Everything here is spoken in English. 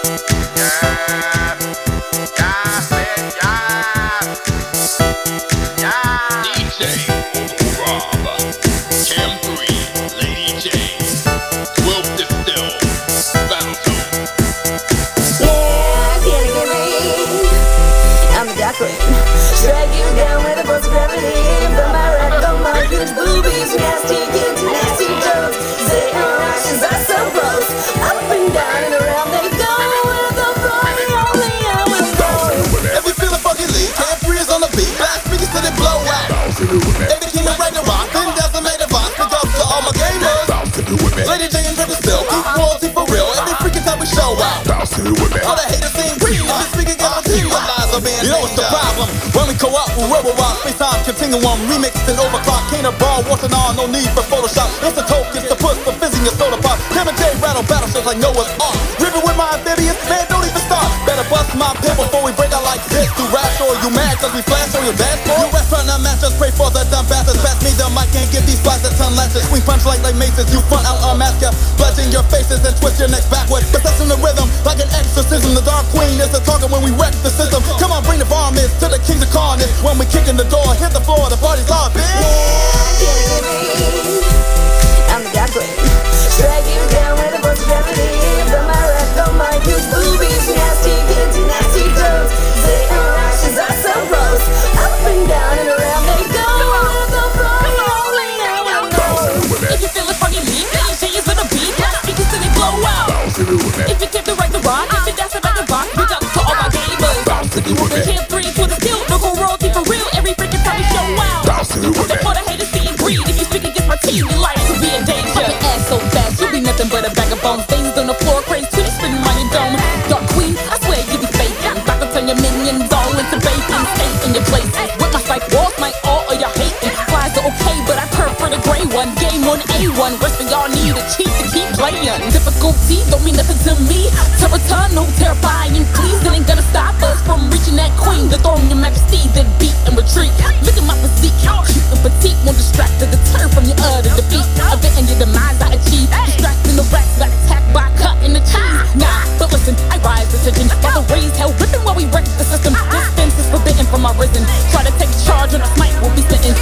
DJ Rob, Cam 3, Lady J, Twill Distill, Battle Zone. Can you get me? I'm the dark. Drag you down with a force of gravity. J and Triple Still, keep royalty for real. Every freaking time we show out. All the haters seem green. This speaker got materialize, I'm being You know what's the problem? When we co up with Rebel Rock, space time continuum, remixed and overclock. Can't a ball, what's on, no need for Photoshop. It's the tokens to put the fizz in your soda pop. Kim and J rattle battleships like Noah's Ark. Ripping with my amphibians, man, don't even start. Better bust my pin before we break out like this. Do rap or you mad cause we flash on your dashboard? You restaurant not match us, pray for the dumb bastards. Pass me the mic, can't give these flies a ton lashes. Swing punch like like maces, you front out ya. Bludgeon your faces and twist your necks backward. Possessing the rhythm like an exorcism. The dark queen is the target when we wreck the system. Come on, bring the varmints to the kings of carnage. When we kick in the door, hit the floor, the party's live, bitch. Yeah? I'm the dark queen. If you the right to rock, if you dance about the rock, big up to all my gamers. The camp three to the skill, no go royalty for real. Every freaking time we show out. Before the haters see and breathe, if you speak against my team, your life could be in danger. Your ass so fast, you'll be nothing but a bag of bones. Things on the floor, crazy twists spinning around your dome. Dark queen, I swear you be faking. Back up turn your minions all into bacon. Stay in your place. With my psych walls, my all of your hating. Flies are okay, but I prefer the gray one. Game on A1, rest of y'all need a cheat to keep playing. Difficulty don't mean nothing to me. Terraton, no terrifying. Please, that ain't gonna stop us from reaching that queen. The throne, your majesty, then beat and retreat. Look at my physique, cute and petite. Won't distract or deter from your utter defeat. Averting your demise, I achieve. Distracting the rats, got attacked by cutting the cheese. Nah, but listen, I rise to attention. The raised hell ripping while we wreck the system. This is forbidden from my risen. Try to take charge on a smite, we'll be spitting.